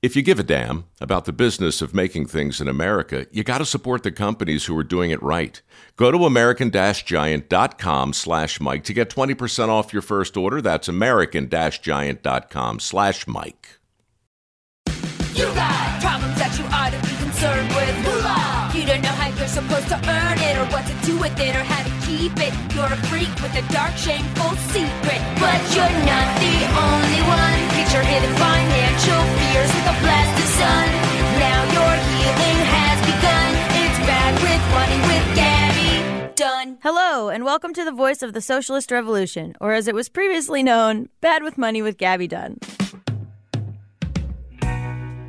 if you give a damn about the business of making things in America, you got to support the companies who are doing it right. Go to american-giant.com slash Mike to get 20% off your first order. That's american-giant.com slash Mike. You got problems that you ought to be concerned with. Moolah! You don't know how you're supposed to earn it, or what to do with it, or how to keep it. You're a freak with a dark, shameful secret. But you're not the only one. Get your hidden financial fears with a blast of sun. Now your healing has begun. It's bad with money with Gabby Dunn. Hello, and welcome to the voice of the Socialist Revolution, or as it was previously known, Bad with Money with Gabby Dunn.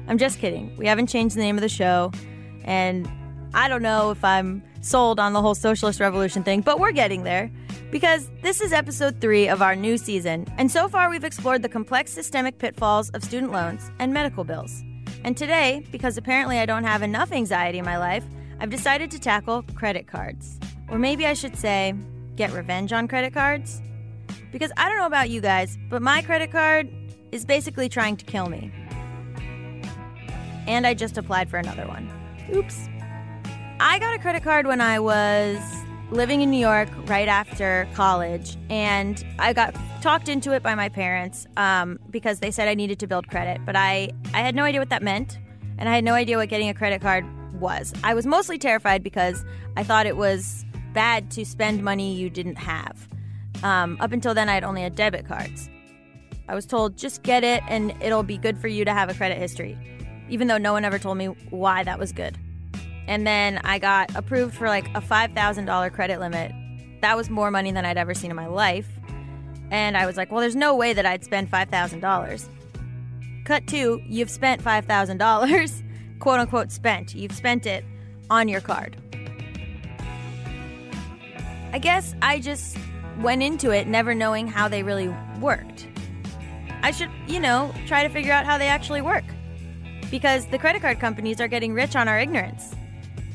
I'm just kidding. We haven't changed the name of the show, and I don't know if I'm sold on the whole socialist revolution thing, but we're getting there. Because this is episode three of our new season, and so far we've explored the complex systemic pitfalls of student loans and medical bills. And today, because apparently I don't have enough anxiety in my life, I've decided to tackle credit cards. Or maybe I should say, get revenge on credit cards. Because I don't know about you guys, but my credit card is basically trying to kill me. And I just applied for another one. Oops. I got a credit card when I was living in New York right after college, and I got talked into it by my parents um, because they said I needed to build credit, but I, I had no idea what that meant, and I had no idea what getting a credit card was. I was mostly terrified because I thought it was bad to spend money you didn't have. Um, up until then, I had only had debit cards. I was told just get it and it'll be good for you to have a credit history, even though no one ever told me why that was good. And then I got approved for like a $5,000 credit limit. That was more money than I'd ever seen in my life. And I was like, well, there's no way that I'd spend $5,000. Cut to, you've spent $5,000, quote unquote spent. You've spent it on your card. I guess I just went into it never knowing how they really worked. I should, you know, try to figure out how they actually work. Because the credit card companies are getting rich on our ignorance.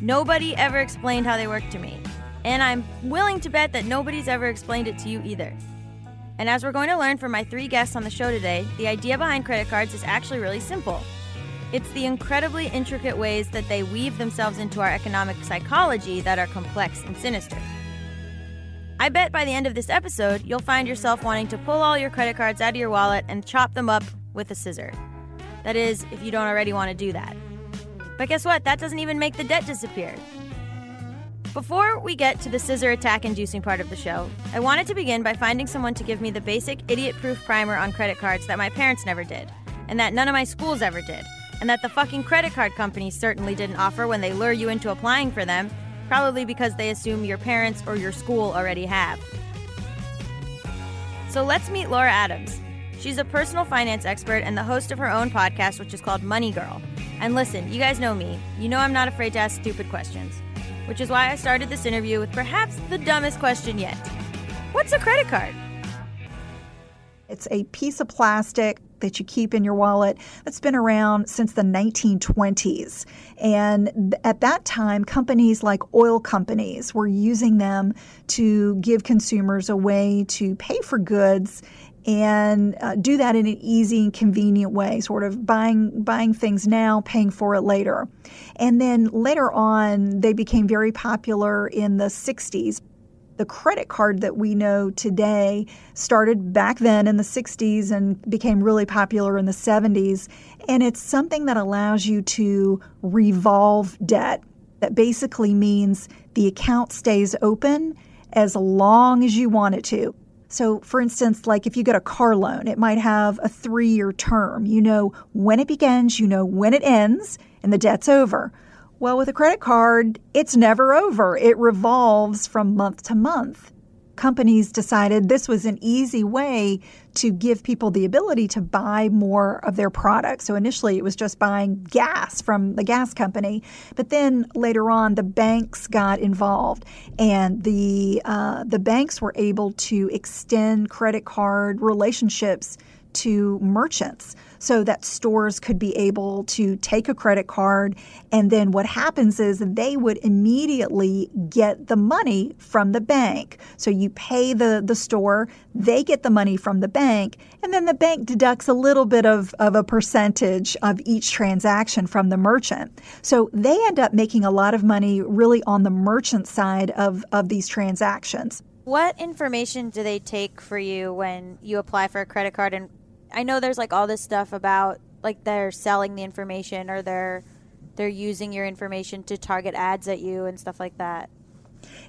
Nobody ever explained how they work to me. And I'm willing to bet that nobody's ever explained it to you either. And as we're going to learn from my three guests on the show today, the idea behind credit cards is actually really simple. It's the incredibly intricate ways that they weave themselves into our economic psychology that are complex and sinister. I bet by the end of this episode, you'll find yourself wanting to pull all your credit cards out of your wallet and chop them up with a scissor. That is, if you don't already want to do that. But guess what? That doesn't even make the debt disappear. Before we get to the scissor attack inducing part of the show, I wanted to begin by finding someone to give me the basic idiot proof primer on credit cards that my parents never did, and that none of my schools ever did, and that the fucking credit card companies certainly didn't offer when they lure you into applying for them, probably because they assume your parents or your school already have. So let's meet Laura Adams. She's a personal finance expert and the host of her own podcast, which is called Money Girl. And listen, you guys know me. You know I'm not afraid to ask stupid questions, which is why I started this interview with perhaps the dumbest question yet What's a credit card? It's a piece of plastic that you keep in your wallet that's been around since the 1920s. And at that time, companies like oil companies were using them to give consumers a way to pay for goods and uh, do that in an easy and convenient way, sort of buying buying things now, paying for it later. And then later on, they became very popular in the 60s. The credit card that we know today started back then in the 60s and became really popular in the 70s. And it's something that allows you to revolve debt. That basically means the account stays open as long as you want it to. So, for instance, like if you get a car loan, it might have a three year term. You know when it begins, you know when it ends, and the debt's over. Well, with a credit card, it's never over. It revolves from month to month. Companies decided this was an easy way to give people the ability to buy more of their products. So initially it was just buying gas from the gas company, but then later on the banks got involved, and the uh, the banks were able to extend credit card relationships to merchants so that stores could be able to take a credit card. And then what happens is they would immediately get the money from the bank. So you pay the, the store, they get the money from the bank, and then the bank deducts a little bit of, of a percentage of each transaction from the merchant. So they end up making a lot of money really on the merchant side of, of these transactions. What information do they take for you when you apply for a credit card and I know there's like all this stuff about like they're selling the information or they're they're using your information to target ads at you and stuff like that.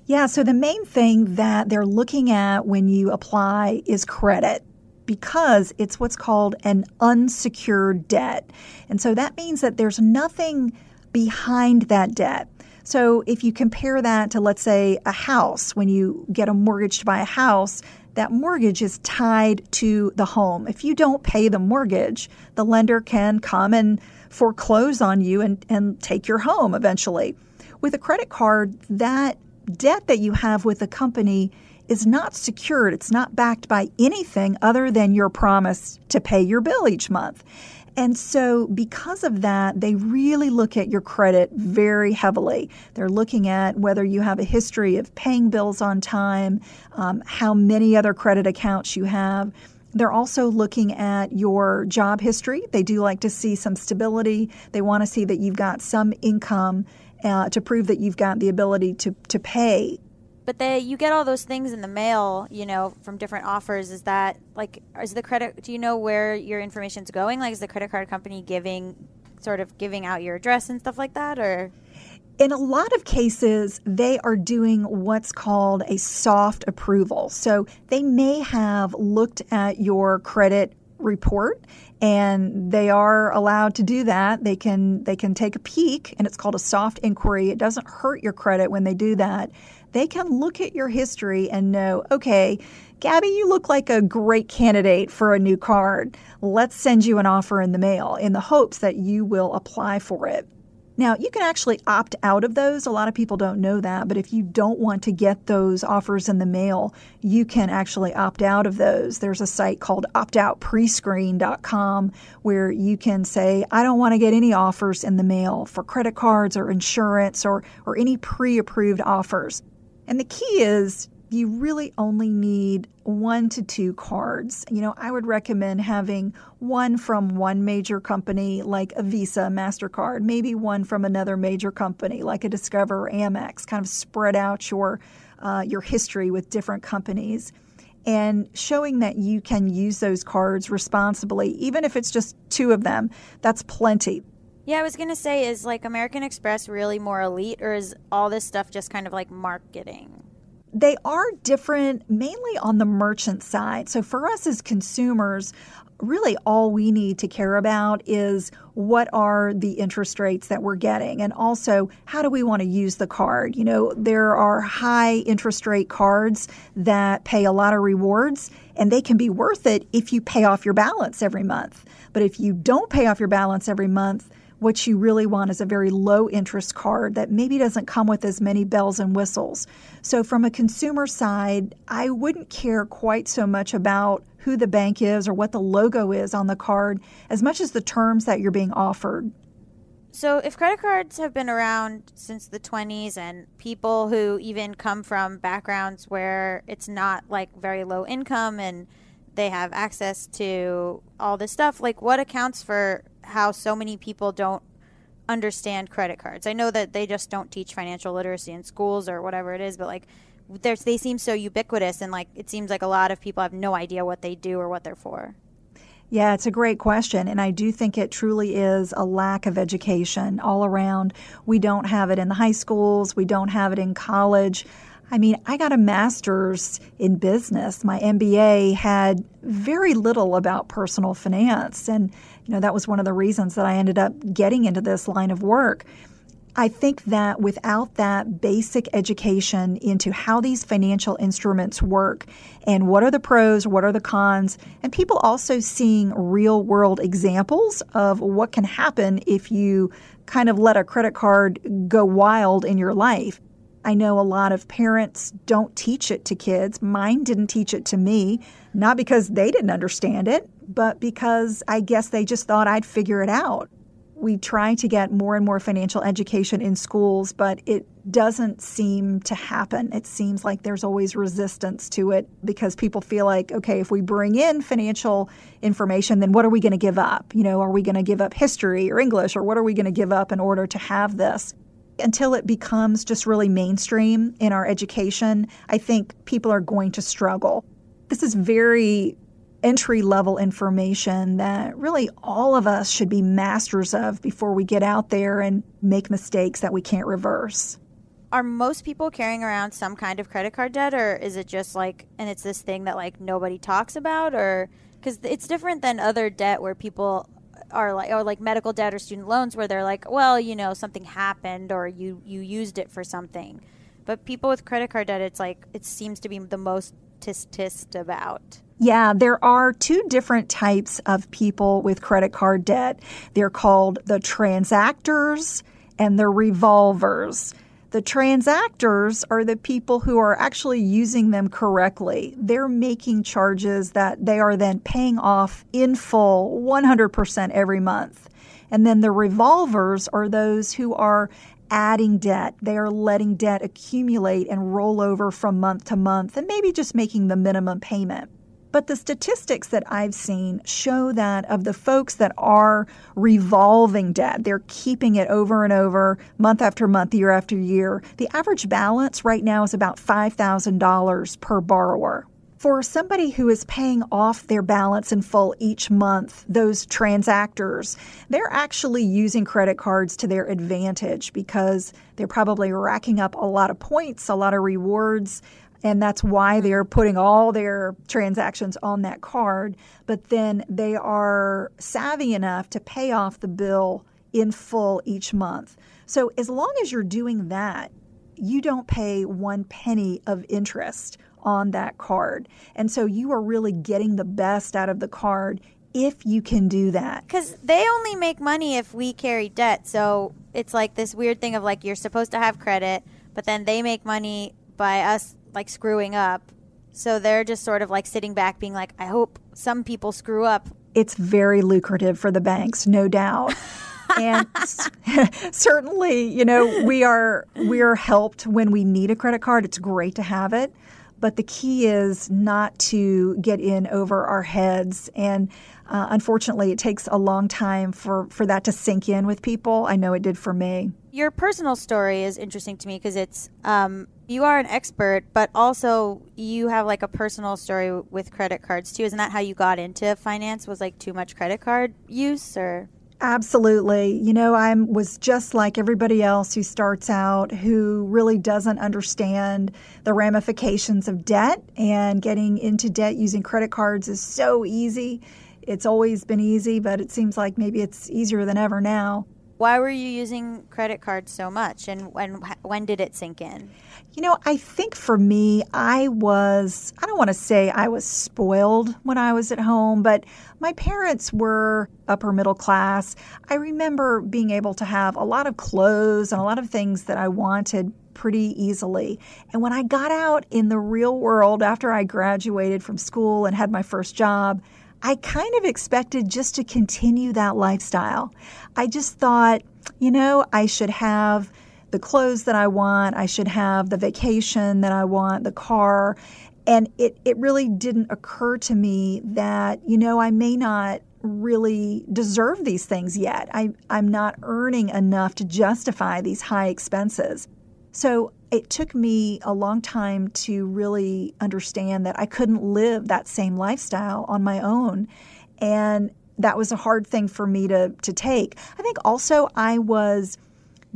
Yeah, so the main thing that they're looking at when you apply is credit because it's what's called an unsecured debt. And so that means that there's nothing behind that debt. So if you compare that to, let's say, a house, when you get a mortgage to buy a house, that mortgage is tied to the home. If you don't pay the mortgage, the lender can come and foreclose on you and, and take your home eventually. With a credit card, that debt that you have with the company is not secured. It's not backed by anything other than your promise to pay your bill each month. And so, because of that, they really look at your credit very heavily. They're looking at whether you have a history of paying bills on time, um, how many other credit accounts you have. They're also looking at your job history. They do like to see some stability. They want to see that you've got some income uh, to prove that you've got the ability to, to pay but they you get all those things in the mail you know from different offers. Is that like is the credit do you know where your information's going? Like is the credit card company giving sort of giving out your address and stuff like that or? In a lot of cases, they are doing what's called a soft approval. So they may have looked at your credit report and they are allowed to do that they can they can take a peek and it's called a soft inquiry it doesn't hurt your credit when they do that they can look at your history and know, okay, Gabby, you look like a great candidate for a new card. Let's send you an offer in the mail in the hopes that you will apply for it. Now, you can actually opt out of those. A lot of people don't know that, but if you don't want to get those offers in the mail, you can actually opt out of those. There's a site called optoutprescreen.com where you can say, I don't want to get any offers in the mail for credit cards or insurance or, or any pre approved offers. And the key is you really only need one to two cards. You know, I would recommend having one from one major company like a Visa, MasterCard, maybe one from another major company like a Discover or Amex, kind of spread out your, uh, your history with different companies. And showing that you can use those cards responsibly, even if it's just two of them, that's plenty. Yeah, I was gonna say, is like American Express really more elite, or is all this stuff just kind of like marketing? They are different mainly on the merchant side. So for us as consumers, really all we need to care about is what are the interest rates that we're getting and also how do we want to use the card you know there are high interest rate cards that pay a lot of rewards and they can be worth it if you pay off your balance every month but if you don't pay off your balance every month what you really want is a very low interest card that maybe doesn't come with as many bells and whistles. So, from a consumer side, I wouldn't care quite so much about who the bank is or what the logo is on the card as much as the terms that you're being offered. So, if credit cards have been around since the 20s and people who even come from backgrounds where it's not like very low income and they have access to all this stuff, like what accounts for how so many people don't understand credit cards. I know that they just don't teach financial literacy in schools or whatever it is, but like they seem so ubiquitous and like it seems like a lot of people have no idea what they do or what they're for. Yeah, it's a great question. And I do think it truly is a lack of education all around. We don't have it in the high schools, we don't have it in college. I mean, I got a master's in business. My MBA had very little about personal finance. And, you know, that was one of the reasons that I ended up getting into this line of work. I think that without that basic education into how these financial instruments work and what are the pros, what are the cons, and people also seeing real world examples of what can happen if you kind of let a credit card go wild in your life. I know a lot of parents don't teach it to kids. Mine didn't teach it to me, not because they didn't understand it, but because I guess they just thought I'd figure it out. We try to get more and more financial education in schools, but it doesn't seem to happen. It seems like there's always resistance to it because people feel like, okay, if we bring in financial information, then what are we going to give up? You know, are we going to give up history or English or what are we going to give up in order to have this? Until it becomes just really mainstream in our education, I think people are going to struggle. This is very entry level information that really all of us should be masters of before we get out there and make mistakes that we can't reverse. Are most people carrying around some kind of credit card debt, or is it just like, and it's this thing that like nobody talks about, or because it's different than other debt where people are like or like medical debt or student loans where they're like, well, you know, something happened or you you used it for something. But people with credit card debt, it's like it seems to be the most tist about. Yeah, there are two different types of people with credit card debt. They're called the transactors and the revolvers. The transactors are the people who are actually using them correctly. They're making charges that they are then paying off in full 100% every month. And then the revolvers are those who are adding debt. They are letting debt accumulate and roll over from month to month and maybe just making the minimum payment. But the statistics that I've seen show that of the folks that are revolving debt, they're keeping it over and over, month after month, year after year. The average balance right now is about $5,000 per borrower. For somebody who is paying off their balance in full each month, those transactors, they're actually using credit cards to their advantage because they're probably racking up a lot of points, a lot of rewards, and that's why they're putting all their transactions on that card. But then they are savvy enough to pay off the bill in full each month. So as long as you're doing that, you don't pay one penny of interest on that card. And so you are really getting the best out of the card if you can do that. Because they only make money if we carry debt. So it's like this weird thing of like you're supposed to have credit, but then they make money by us like screwing up. So they're just sort of like sitting back being like, I hope some people screw up. It's very lucrative for the banks, no doubt. and certainly, you know, we are we are helped when we need a credit card. It's great to have it, but the key is not to get in over our heads. And uh, unfortunately, it takes a long time for for that to sink in with people. I know it did for me. Your personal story is interesting to me because it's um, you are an expert, but also you have like a personal story with credit cards too. Isn't that how you got into finance? Was like too much credit card use or? Absolutely. You know, I was just like everybody else who starts out who really doesn't understand the ramifications of debt and getting into debt using credit cards is so easy it's always been easy, but it seems like maybe it's easier than ever now. Why were you using credit cards so much and when when did it sink in? You know, I think for me, I was, I don't want to say I was spoiled when I was at home, but my parents were upper middle class. I remember being able to have a lot of clothes and a lot of things that I wanted pretty easily. And when I got out in the real world after I graduated from school and had my first job, I kind of expected just to continue that lifestyle. I just thought, you know, I should have the clothes that I want, I should have the vacation that I want, the car. And it, it really didn't occur to me that, you know, I may not really deserve these things yet. I, I'm not earning enough to justify these high expenses. So it took me a long time to really understand that I couldn't live that same lifestyle on my own. And that was a hard thing for me to, to take. I think also I was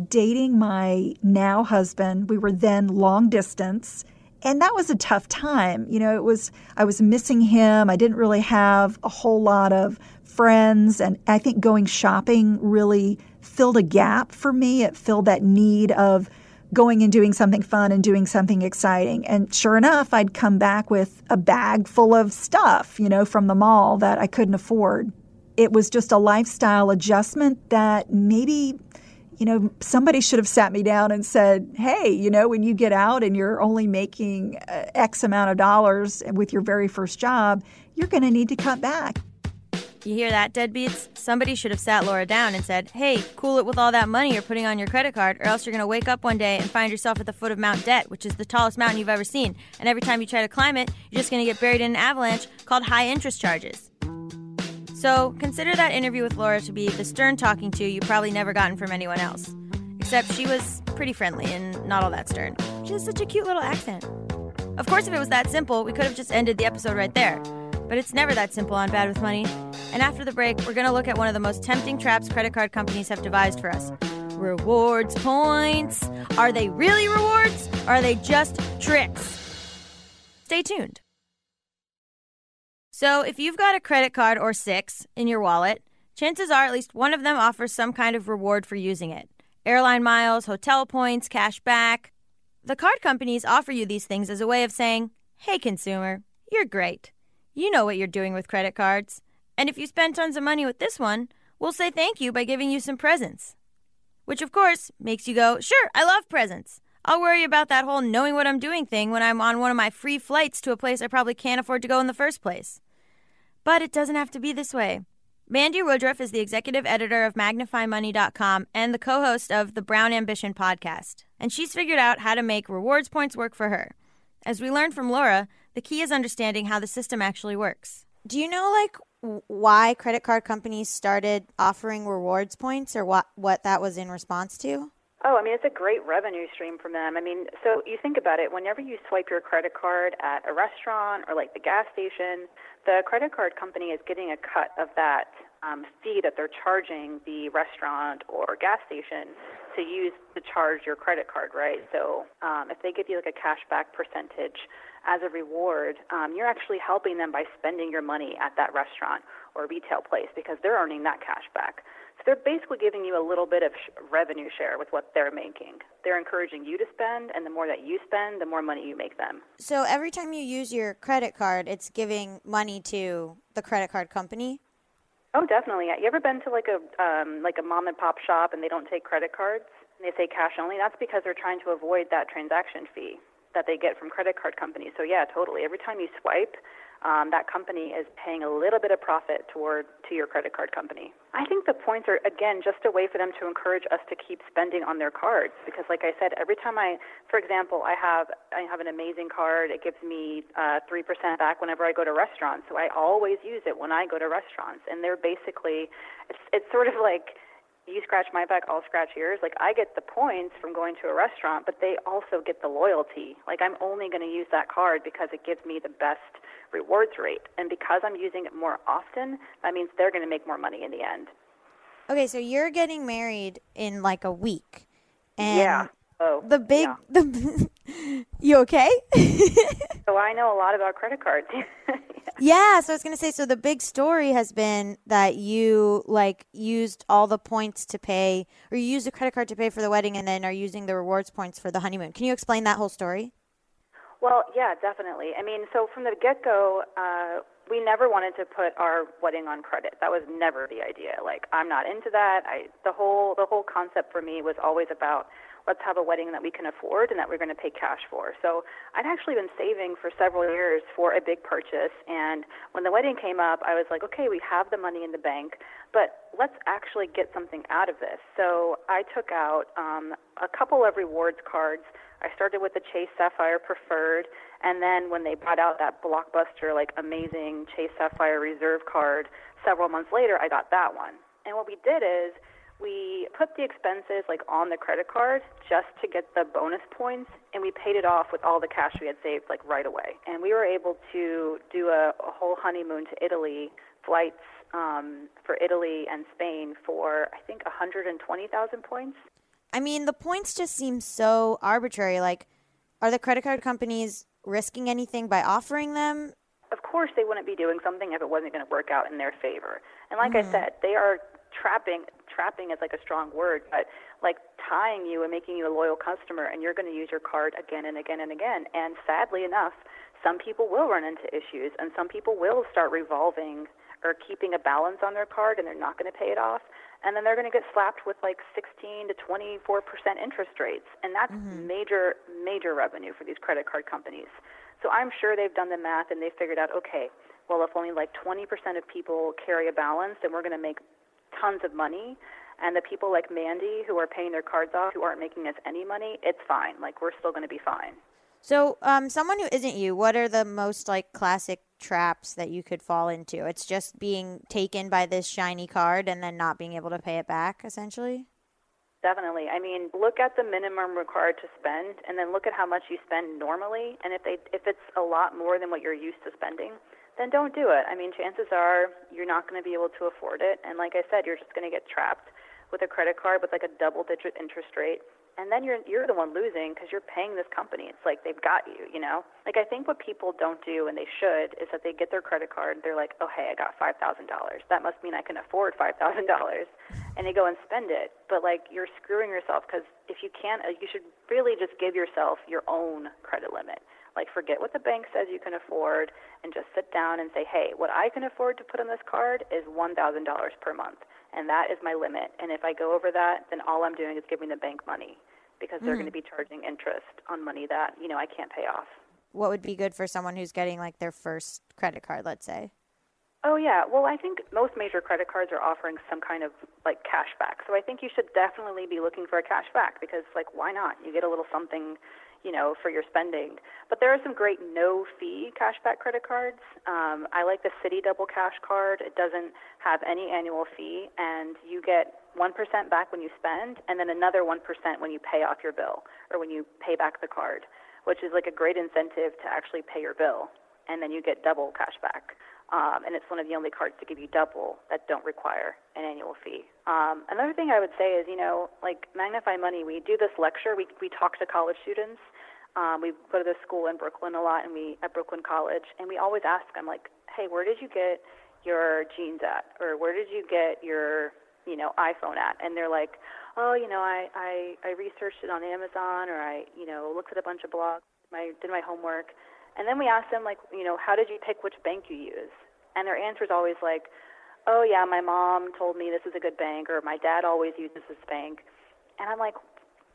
dating my now husband. We were then long distance. And that was a tough time. You know, it was, I was missing him. I didn't really have a whole lot of friends. And I think going shopping really filled a gap for me. It filled that need of going and doing something fun and doing something exciting. And sure enough, I'd come back with a bag full of stuff, you know, from the mall that I couldn't afford. It was just a lifestyle adjustment that maybe you know, somebody should have sat me down and said, hey, you know, when you get out and you're only making uh, X amount of dollars with your very first job, you're going to need to cut back. You hear that, deadbeats? Somebody should have sat Laura down and said, hey, cool it with all that money you're putting on your credit card, or else you're going to wake up one day and find yourself at the foot of Mount Debt, which is the tallest mountain you've ever seen. And every time you try to climb it, you're just going to get buried in an avalanche called high interest charges. So consider that interview with Laura to be the stern talking to you probably never gotten from anyone else. Except she was pretty friendly and not all that stern. She has such a cute little accent. Of course, if it was that simple, we could have just ended the episode right there. But it's never that simple on Bad with Money. And after the break, we're going to look at one of the most tempting traps credit card companies have devised for us rewards points. Are they really rewards? Or are they just tricks? Stay tuned. So, if you've got a credit card or six in your wallet, chances are at least one of them offers some kind of reward for using it airline miles, hotel points, cash back. The card companies offer you these things as a way of saying, hey, consumer, you're great. You know what you're doing with credit cards. And if you spend tons of money with this one, we'll say thank you by giving you some presents. Which, of course, makes you go, sure, I love presents. I'll worry about that whole knowing what I'm doing thing when I'm on one of my free flights to a place I probably can't afford to go in the first place. But it doesn't have to be this way. Mandi Woodruff is the executive editor of MagnifyMoney.com and the co host of the Brown Ambition podcast. And she's figured out how to make rewards points work for her. As we learned from Laura, the key is understanding how the system actually works. Do you know, like, why credit card companies started offering rewards points or what, what that was in response to? Oh, I mean, it's a great revenue stream for them. I mean, so you think about it, whenever you swipe your credit card at a restaurant or like the gas station, the credit card company is getting a cut of that um, fee that they're charging the restaurant or gas station to use to charge your credit card, right? So um, if they give you like a cashback percentage as a reward, um, you're actually helping them by spending your money at that restaurant or retail place because they're earning that cash back. So they're basically giving you a little bit of sh- revenue share with what they're making. They're encouraging you to spend, and the more that you spend, the more money you make them. So every time you use your credit card, it's giving money to the credit card company. Oh, definitely. You ever been to like a um, like a mom and pop shop and they don't take credit cards and they say cash only? That's because they're trying to avoid that transaction fee that they get from credit card companies. So yeah, totally. Every time you swipe, um, that company is paying a little bit of profit toward to your credit card company. I think the points are again just a way for them to encourage us to keep spending on their cards because, like I said, every time I, for example, I have I have an amazing card. It gives me uh, three uh, percent back whenever I go to restaurants, so I always use it when I go to restaurants. And they're basically, it's it's sort of like you scratch my back, I'll scratch yours. Like I get the points from going to a restaurant, but they also get the loyalty. Like I'm only going to use that card because it gives me the best rewards rate. And because I'm using it more often, that means they're going to make more money in the end. Okay, so you're getting married in like a week. And yeah. Oh, the big yeah. the you okay? so I know a lot about credit cards. Yeah, so I was gonna say. So the big story has been that you like used all the points to pay, or you used a credit card to pay for the wedding, and then are using the rewards points for the honeymoon. Can you explain that whole story? Well, yeah, definitely. I mean, so from the get go, uh, we never wanted to put our wedding on credit. That was never the idea. Like, I'm not into that. I the whole the whole concept for me was always about let's have a wedding that we can afford and that we're going to pay cash for. So I'd actually been saving for several years for a big purchase. And when the wedding came up, I was like, okay, we have the money in the bank, but let's actually get something out of this. So I took out um, a couple of rewards cards. I started with the Chase Sapphire Preferred, and then when they brought out that blockbuster, like amazing Chase Sapphire Reserve card, several months later, I got that one. And what we did is we put the expenses like on the credit card just to get the bonus points and we paid it off with all the cash we had saved like right away and we were able to do a, a whole honeymoon to italy flights um, for italy and spain for i think 120000 points I mean, the points just seem so arbitrary. Like, are the credit card companies risking anything by offering them? of course they wouldn't be doing something if it wasn't going to work out in their favor. And like I hmm. said, they are trapping trapping is like a strong word, but like tying you and making you a loyal customer and you're going to use your card again and again and again. And sadly enough, some people will run into issues and some people will start revolving or keeping a balance on their card and they're not going to pay it off and then they're going to get slapped with like 16 to 24 percent interest rates and that's mm-hmm. major major revenue for these credit card companies. So i'm sure they've done the math and they figured out okay well if only like 20 percent of people carry a balance then we're going to make tons of money and the people like Mandi who are paying their cards off who aren't making us any money it's fine. Like we're still going to be fine So, um, someone who isn't you, what are the most like classic traps that you could fall into? It's just being taken by this shiny card and then not being able to pay it back, essentially. Definitely. I mean, look at the minimum required to spend, and then look at how much you spend normally. And if they, if it's a lot more than what you're used to spending, then don't do it. I mean, chances are you're not going to be able to afford it. And like I said, you're just going to get trapped with a credit card with like a double-digit interest rate, and then you're you're the one losing because you're paying this company. It's like they've got you, you know. Like I think what people don't do, and they should, is that they get their credit card. and They're like, oh hey, I got five thousand dollars. That must mean I can afford five thousand dollars, and they go and spend it. But like you're screwing yourself because if you can't, uh, you should really just give yourself your own credit limit. Like forget what the bank says you can afford, and just sit down and say, hey, what I can afford to put on this card is one thousand dollars per month, and that is my limit. And if I go over that, then all I'm doing is giving the bank money because they're going to mm. be charging interest on money that you know I can't pay off. What would be good for someone who's getting like their first credit card, let's say? Oh yeah, well I think most major credit cards are offering some kind of like cash back. So I think you should definitely be looking for a cash back because like why not? You get a little something, you know, for your spending. But there are some great no fee cashback credit cards. Um, I like the Citi Double Cash card. It doesn't have any annual fee and you get 1% back when you spend and then another 1% when you pay off your bill or when you pay back the card, which is like a great incentive to actually pay your bill and then you get double cash back. Um, and it's one of the only cards to give you double that don't require an annual fee. Um, another thing I would say is, you know, like Magnify Money, we do this lecture. We we talk to college students. Um, we go to this school in Brooklyn a lot, and we at Brooklyn College, and we always ask them like, "Hey, where did you get your jeans at, or where did you get your, you know, iPhone at?" And they're like, "Oh, you know, I I, I researched it on Amazon, or I, you know, looked at a bunch of blogs, my did my homework." And then we ask them like, you know, how did you pick which bank you use? And their answer is always like, oh yeah, my mom told me this is a good bank, or my dad always uses this bank. And I'm like,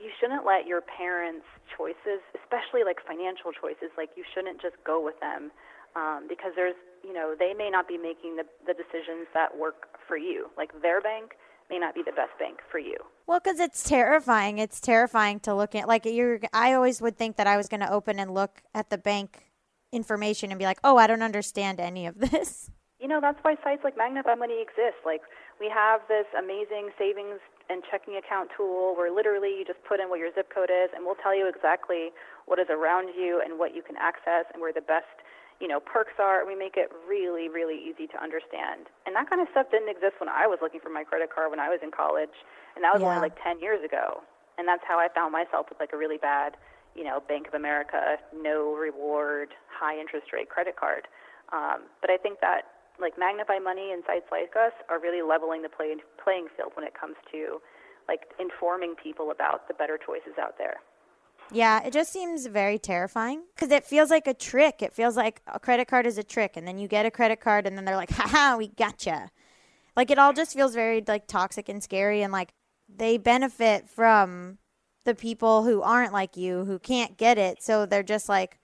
you shouldn't let your parents' choices, especially like financial choices, like you shouldn't just go with them um, because there's, you know, they may not be making the, the decisions that work for you. Like their bank may not be the best bank for you. Well, because it's terrifying. It's terrifying to look at. Like you're, I always would think that I was going to open and look at the bank information and be like, "Oh, I don't understand any of this." You know, that's why sites like Magnify Money exist. Like, we have this amazing savings and checking account tool where literally you just put in what your zip code is, and we'll tell you exactly what is around you and what you can access and where the best, you know, perks are. We make it really, really easy to understand. And that kind of stuff didn't exist when I was looking for my credit card when I was in college, and that was Yeah. only like 10 years ago. And that's how I found myself with like a really bad, you know, Bank of America, no reward, high interest rate credit card. Um, but I think that like Magnify Money and sites like us are really leveling the play, playing field when it comes to like informing people about the better choices out there. Yeah, it just seems very terrifying because it feels like a trick. It feels like a credit card is a trick, and then you get a credit card, and then they're like, "Ha ha, we gotcha." Like it all just feels very like toxic and scary, and like they benefit from the people who aren't like you, who can't get it. So they're just like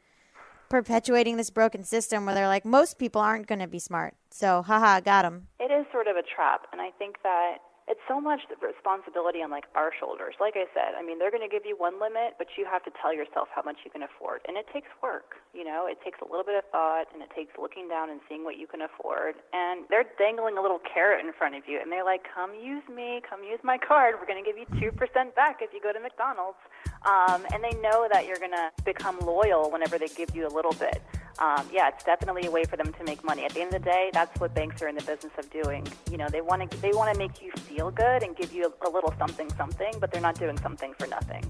perpetuating this broken system where they're like, most people aren't going to be smart. So, haha, got them. It is sort of a trap, and I think that it's so much the responsibility on like our shoulders. Like I said, I mean, they're going to give you one limit, but you have to tell yourself how much you can afford, and it takes work. You know, it takes a little bit of thought, and it takes looking down and seeing what you can afford. And they're dangling a little carrot in front of you, and they're like, "Come use me, come use my card. We're going to give you two percent back if you go to McDonald's." Um, and they know that you're going to become loyal whenever they give you a little bit um, yeah, it's definitely a way for them to make money. At the end of the day, that's what banks are in the business of doing. You know, they want to they want to make you feel good and give you a, a little something something, but they're not doing something for nothing.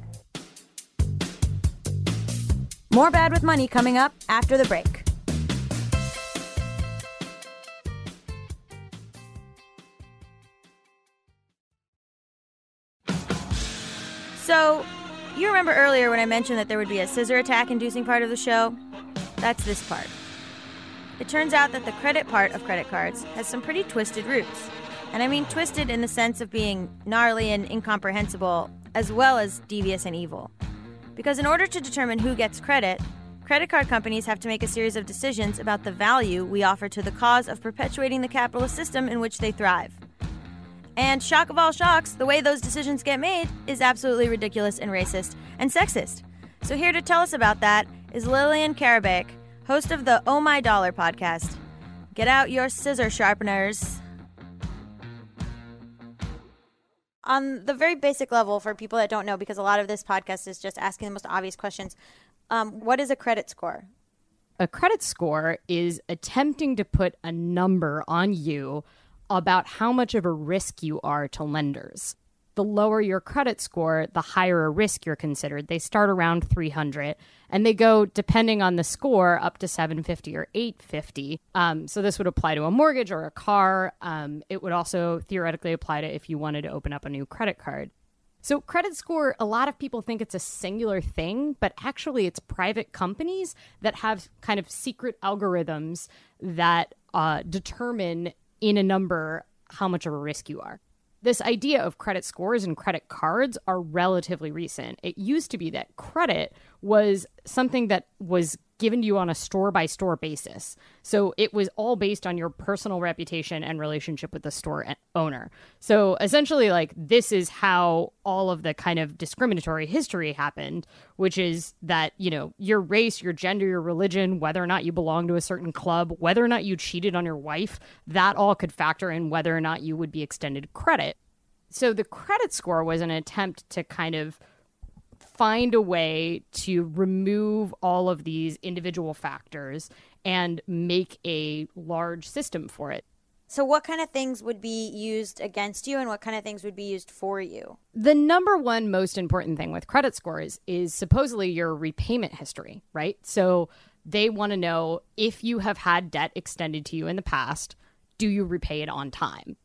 More bad with money coming up after the break. So, you remember earlier when I mentioned that there would be a scissor attack inducing part of the show? That's this part. It turns out that the credit part of credit cards has some pretty twisted roots. And I mean twisted in the sense of being gnarly and incomprehensible, as well as devious and evil. Because in order to determine who gets credit, credit card companies have to make a series of decisions about the value we offer to the cause of perpetuating the capitalist system in which they thrive. And shock of all shocks, the way those decisions get made is absolutely ridiculous and racist and sexist. So, here to tell us about that is Lillian Karabaic, host of the Oh My Dollar podcast. Get out your scissor sharpeners. On the very basic level, for people that don't know, because a lot of this podcast is just asking the most obvious questions, um, what is a credit score? A credit score is attempting to put a number on you about how much of a risk you are to lenders the lower your credit score, the higher a risk you're considered. They start around 300 and they go, depending on the score, up to 750 or 850. Um, so this would apply to a mortgage or a car. Um, it would also theoretically apply to if you wanted to open up a new credit card. So, credit score, a lot of people think it's a singular thing, but actually, it's private companies that have kind of secret algorithms that uh, determine in a number how much of a risk you are this idea of credit scores and credit cards are relatively recent. It used to be that credit was something that was given to you on a store by store basis. So it was all based on your personal reputation and relationship with the store owner. So essentially, like, this is how all of the kind of discriminatory history happened, which is that, you know, your race, your gender, your religion, whether or not you belong to a certain club, whether or not you cheated on your wife, that all could factor in whether or not you would be extended credit. So the credit score was an attempt to kind of find a way to remove all of these individual factors and make a large system for it. So, what kind of things would be used against you and what kind of things would be used for you? The number one most important thing with credit scores is supposedly your repayment history, right? So, they want to know if you have had debt extended to you in the past, do you repay it on time?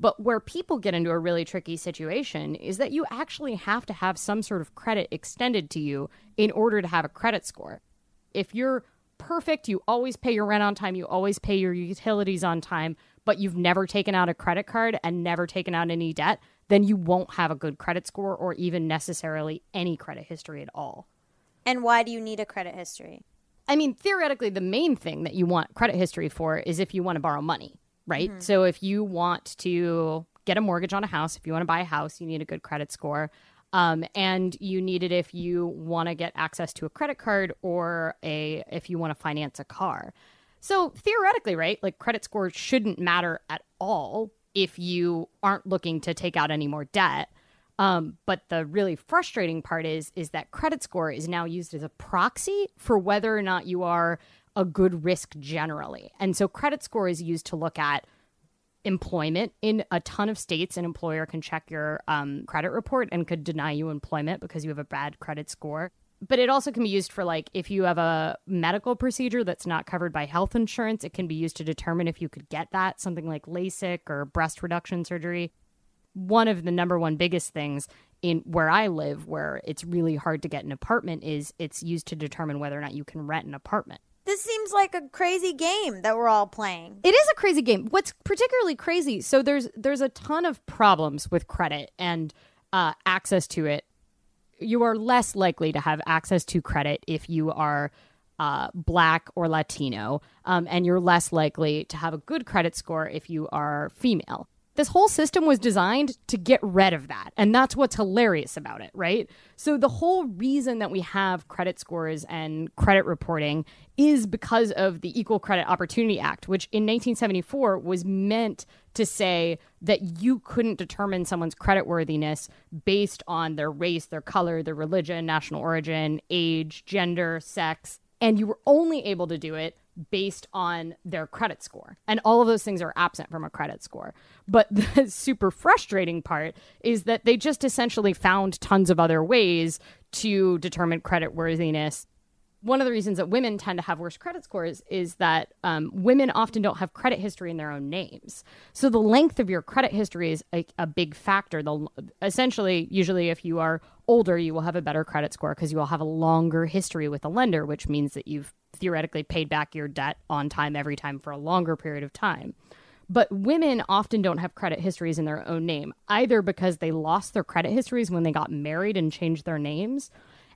But where people get into a really tricky situation is that you actually have to have some sort of credit extended to you in order to have a credit score. If you're perfect, you always pay your rent on time, you always pay your utilities on time, but you've never taken out a credit card and never taken out any debt, then you won't have a good credit score or even necessarily any credit history at all. And why do you need a credit history? I mean, theoretically, the main thing that you want credit history for is if you want to borrow money right? Mm-hmm. So if you want to get a mortgage on a house, if you want to buy a house, you need a good credit score. Um, and you need it if you want to get access to a credit card or a if you want to finance a car. So theoretically, right, like credit score shouldn't matter at all if you aren't looking to take out any more debt. Um, but the really frustrating part is is that credit score is now used as a proxy for whether or not you are a good risk generally. And so credit score is used to look at employment in a ton of states an employer can check your um, credit report and could deny you employment because you have a bad credit score but it also can be used for like if you have a medical procedure that's not covered by health insurance, it can be used to determine if you could get that, something like LASIK or breast reduction surgery. One of the number one biggest things in where I live, where it's really hard to get an apartment, is it's used to determine whether or not you can rent an apartment. This seems like a crazy game that we're all playing. It is a crazy game. What's particularly crazy, so there's there's a ton of problems with credit and uh, access to it. You are less likely to have access to credit if you are uh, black or Latino, um, and you're less likely to have a good credit score if you are female. This whole system was designed to get rid of that. And that's what's hilarious about it, right? So, the whole reason that we have credit scores and credit reporting is because of the Equal Credit Opportunity Act, which in 1974 was meant to say that you couldn't determine someone's creditworthiness based on their race, their color, their religion, national origin, age, gender, sex. And you were only able to do it based on their credit score. And all of those things are absent from a credit score. But the super frustrating part is that they just essentially found tons of other ways to determine credit worthiness. One of the reasons that women tend to have worse credit scores is that um, women often don't have credit history in their own names. So the length of your credit history is a, a big factor. The, essentially, usually, if you are older, you will have a better credit score because you will have a longer history with a lender, which means that you've theoretically paid back your debt on time every time for a longer period of time. But women often don't have credit histories in their own name, either because they lost their credit histories when they got married and changed their names.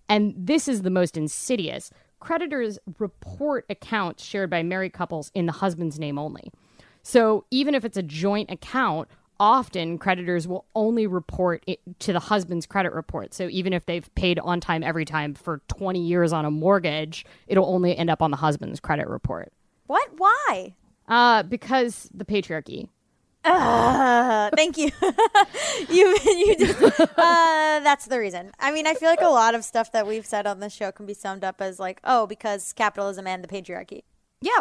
And this is the most insidious. Creditors report accounts shared by married couples in the husband's name only. So even if it's a joint account, often creditors will only report it to the husband's credit report. So even if they've paid on time every time for 20 years on a mortgage, it'll only end up on the husband's credit report. What? Why? Uh, because the patriarchy. Uh, thank you. you you just uh, that's the reason. I mean, I feel like a lot of stuff that we've said on this show can be summed up as like, oh, because capitalism and the patriarchy. Yeah.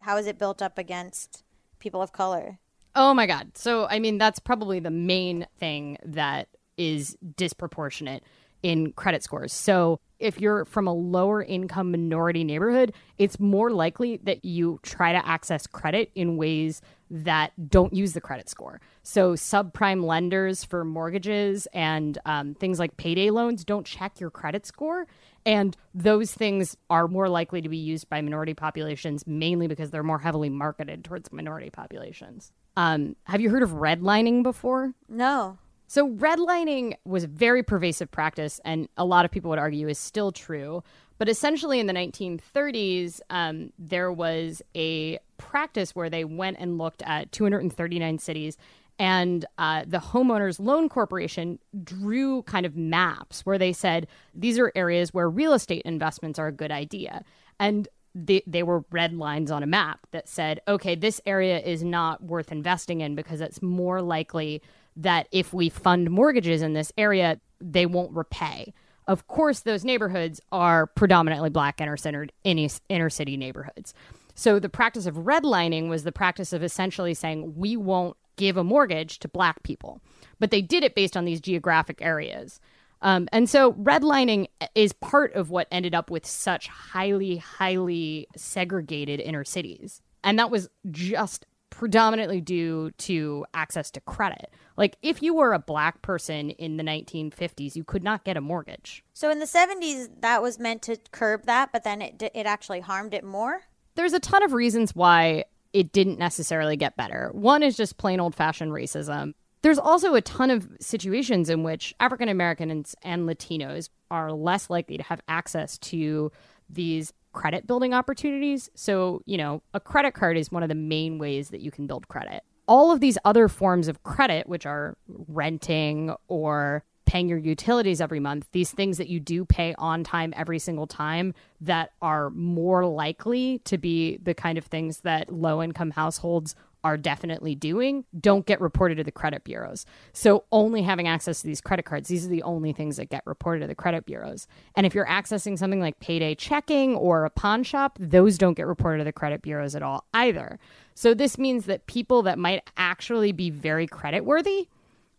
How is it built up against people of color? Oh my God. So, I mean, that's probably the main thing that is disproportionate in credit scores. So, if you're from a lower income minority neighborhood, it's more likely that you try to access credit in ways that don't use the credit score. So, subprime lenders for mortgages and um, things like payday loans don't check your credit score. And those things are more likely to be used by minority populations, mainly because they're more heavily marketed towards minority populations. Um, have you heard of redlining before? No. So, redlining was a very pervasive practice, and a lot of people would argue is still true. But essentially, in the 1930s, um, there was a practice where they went and looked at 239 cities, and uh, the Homeowners Loan Corporation drew kind of maps where they said these are areas where real estate investments are a good idea. And they, they were red lines on a map that said, okay, this area is not worth investing in because it's more likely that if we fund mortgages in this area, they won't repay. Of course, those neighborhoods are predominantly black inner centered inner city neighborhoods. So the practice of redlining was the practice of essentially saying, we won't give a mortgage to black people. But they did it based on these geographic areas. Um, and so redlining is part of what ended up with such highly, highly segregated inner cities. And that was just predominantly due to access to credit. Like, if you were a black person in the 1950s, you could not get a mortgage. So in the 70s, that was meant to curb that, but then it, it actually harmed it more? There's a ton of reasons why it didn't necessarily get better. One is just plain old fashioned racism. There's also a ton of situations in which African Americans and Latinos are less likely to have access to these credit building opportunities. So, you know, a credit card is one of the main ways that you can build credit. All of these other forms of credit, which are renting or paying your utilities every month, these things that you do pay on time every single time that are more likely to be the kind of things that low income households are definitely doing don't get reported to the credit bureaus. So only having access to these credit cards, these are the only things that get reported to the credit bureaus. And if you're accessing something like payday checking or a pawn shop, those don't get reported to the credit bureaus at all either. So this means that people that might actually be very credit worthy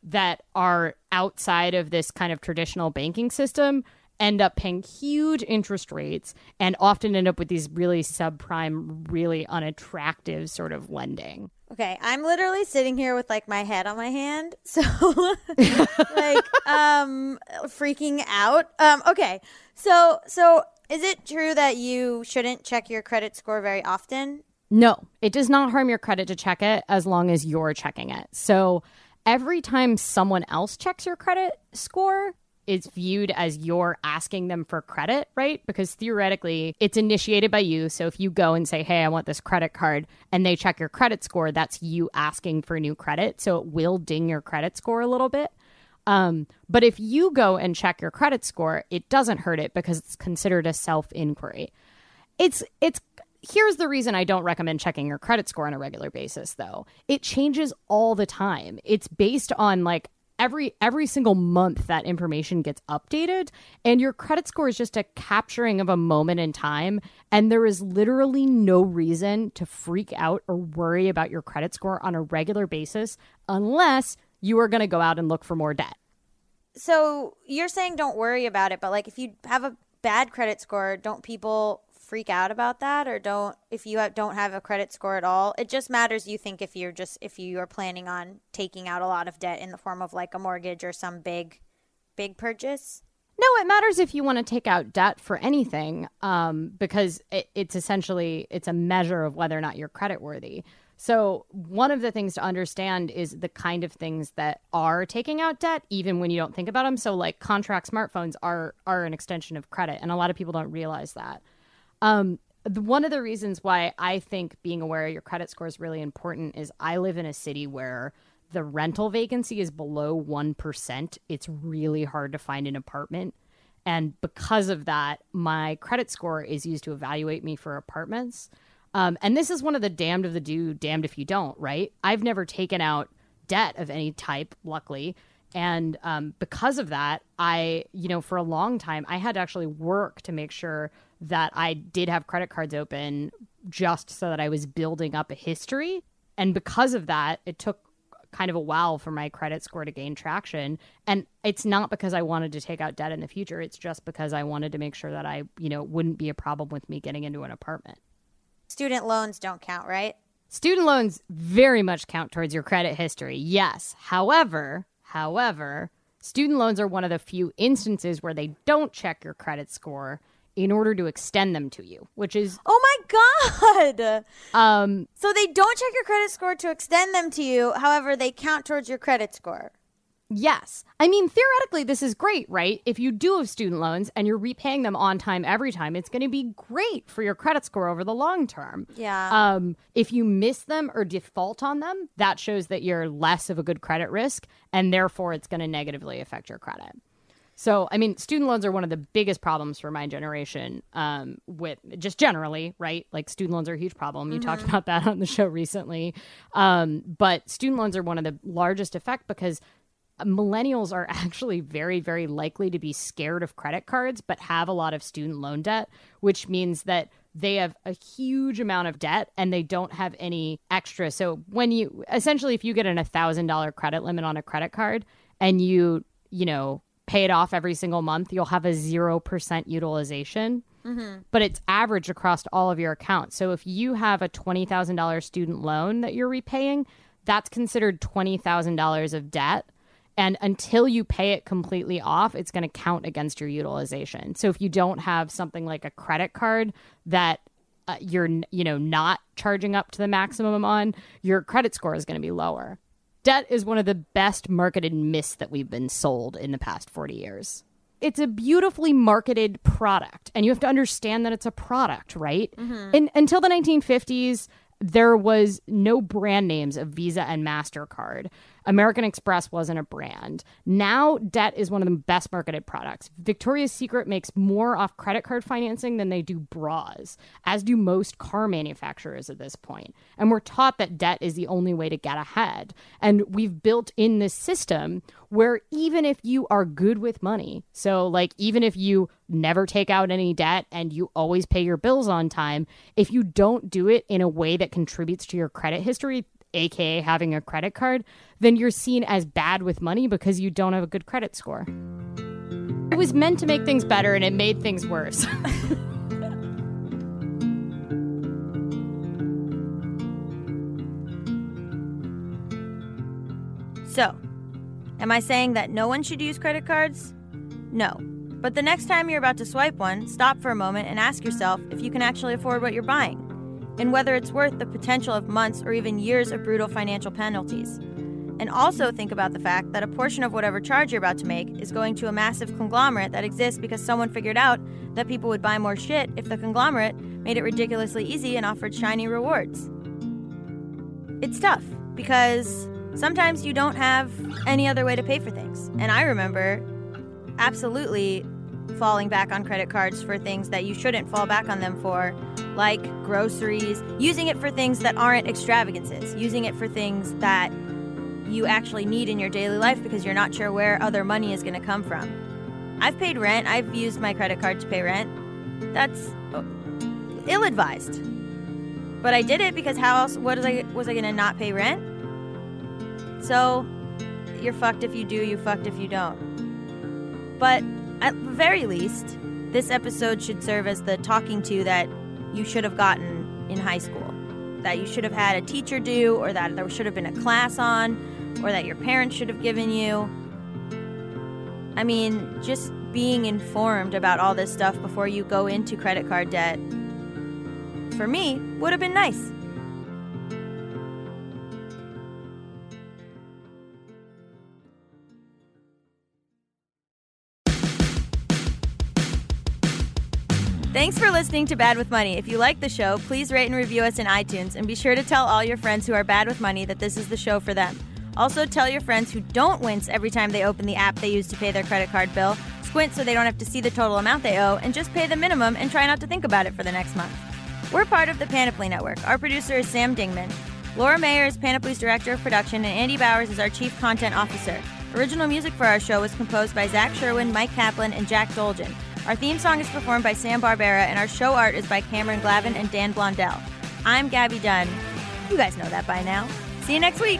that are outside of this kind of traditional banking system end up paying huge interest rates and often end up with these really subprime, really unattractive sort of lending. Okay, I'm literally sitting here with like my head on my hand, so like um freaking out. Um okay. So so is it true that you shouldn't check your credit score very often? No, it does not harm your credit to check it as long as you're checking it. So every time someone else checks your credit score, it's viewed as you're asking them for credit, right? Because theoretically, it's initiated by you. So if you go and say, Hey, I want this credit card, and they check your credit score, that's you asking for new credit. So it will ding your credit score a little bit. Um, but if you go and check your credit score, it doesn't hurt it because it's considered a self inquiry. It's it's here's the reason I don't recommend checking your credit score on a regular basis though. It changes all the time. It's based on like every every single month that information gets updated and your credit score is just a capturing of a moment in time and there is literally no reason to freak out or worry about your credit score on a regular basis unless you are going to go out and look for more debt. So you're saying don't worry about it, but like if you have a bad credit score, don't people freak out about that or don't if you have, don't have a credit score at all it just matters you think if you're just if you are planning on taking out a lot of debt in the form of like a mortgage or some big big purchase. No it matters if you want to take out debt for anything um, because it, it's essentially it's a measure of whether or not you're credit worthy so one of the things to understand is the kind of things that are taking out debt even when you don't think about them so like contract smartphones are are an extension of credit and a lot of people don't realize that um, one of the reasons why I think being aware of your credit score is really important is I live in a city where the rental vacancy is below 1%. It's really hard to find an apartment. And because of that, my credit score is used to evaluate me for apartments. Um, and this is one of the damned if the do, damned if you don't, right? I've never taken out debt of any type, luckily. And um, because of that, I, you know, for a long time, I had to actually work to make sure that I did have credit cards open just so that I was building up a history. And because of that, it took kind of a while for my credit score to gain traction. And it's not because I wanted to take out debt in the future. It's just because I wanted to make sure that I, you know, wouldn't be a problem with me getting into an apartment. Student loans don't count, right? Student loans very much count towards your credit history. Yes. However, however, student loans are one of the few instances where they don't check your credit score in order to extend them to you, which is Oh my god. um So they don't check your credit score to extend them to you, however they count towards your credit score. Yes. I mean theoretically this is great, right? If you do have student loans and you're repaying them on time every time, it's going to be great for your credit score over the long term. Yeah. Um if you miss them or default on them, that shows that you're less of a good credit risk and therefore it's going to negatively affect your credit. So, I mean, student loans are one of the biggest problems for my generation. Um, with just generally, right? Like student loans are a huge problem. You talked about that on the show recently. Um, but student loans are one of the largest effect because millennials are actually very, very likely to be scared of credit cards, but have a lot of student loan debt, which means that they have a huge amount of debt and they don't have any extra. So when you essentially, if you get an a thousand dollar credit limit on a credit card and you, you know, pay it off every single month, you'll have a 0% utilization. Mm-hmm. But it's average across all of your accounts. So if you have a $20,000 student loan that you're repaying, that's considered $20,000 of debt. And until you pay it completely off, it's going to count against your utilization. So if you don't have something like a credit card that uh, you're you know not charging up to the maximum on, your credit score is going to be lower. Debt is one of the best marketed myths that we've been sold in the past 40 years. It's a beautifully marketed product, and you have to understand that it's a product, right? In, until the 1950s, there was no brand names of Visa and MasterCard. American Express wasn't a brand. Now, debt is one of the best marketed products. Victoria's Secret makes more off credit card financing than they do bras, as do most car manufacturers at this point. And we're taught that debt is the only way to get ahead. And we've built in this system where even if you are good with money, so like even if you never take out any debt and you always pay your bills on time, if you don't do it in a way that contributes to your credit history, aka having a credit card, then you're seen as bad with money because you don't have a good credit score. It was meant to make things better and it made things worse. So, am I saying that no one should use credit cards? No. But the next time you're about to swipe one, stop for a moment and ask yourself if you can actually afford what you're buying, and whether it's worth the potential of months or even years of brutal financial penalties. And also think about the fact that a portion of whatever charge you're about to make is going to a massive conglomerate that exists because someone figured out that people would buy more shit if the conglomerate made it ridiculously easy and offered shiny rewards. It's tough because sometimes you don't have any other way to pay for things. And I remember absolutely falling back on credit cards for things that you shouldn't fall back on them for, like groceries, using it for things that aren't extravagances, using it for things that you actually need in your daily life because you're not sure where other money is going to come from. I've paid rent, I've used my credit card to pay rent. That's uh, ill advised. But I did it because how else what was I was I going to not pay rent? So, you're fucked if you do, you fucked if you don't. But at the very least, this episode should serve as the talking to that you should have gotten in high school. That you should have had a teacher do, or that there should have been a class on, or that your parents should have given you. I mean, just being informed about all this stuff before you go into credit card debt, for me, would have been nice. Thanks for listening to Bad with Money. If you like the show, please rate and review us in iTunes and be sure to tell all your friends who are bad with money that this is the show for them. Also, tell your friends who don't wince every time they open the app they use to pay their credit card bill, squint so they don't have to see the total amount they owe, and just pay the minimum and try not to think about it for the next month. We're part of the Panoply Network. Our producer is Sam Dingman. Laura Mayer is Panoply's Director of Production, and Andy Bowers is our Chief Content Officer. Original music for our show was composed by Zach Sherwin, Mike Kaplan, and Jack Dolgen. Our theme song is performed by Sam Barbera, and our show art is by Cameron Glavin and Dan Blondell. I'm Gabby Dunn. You guys know that by now. See you next week.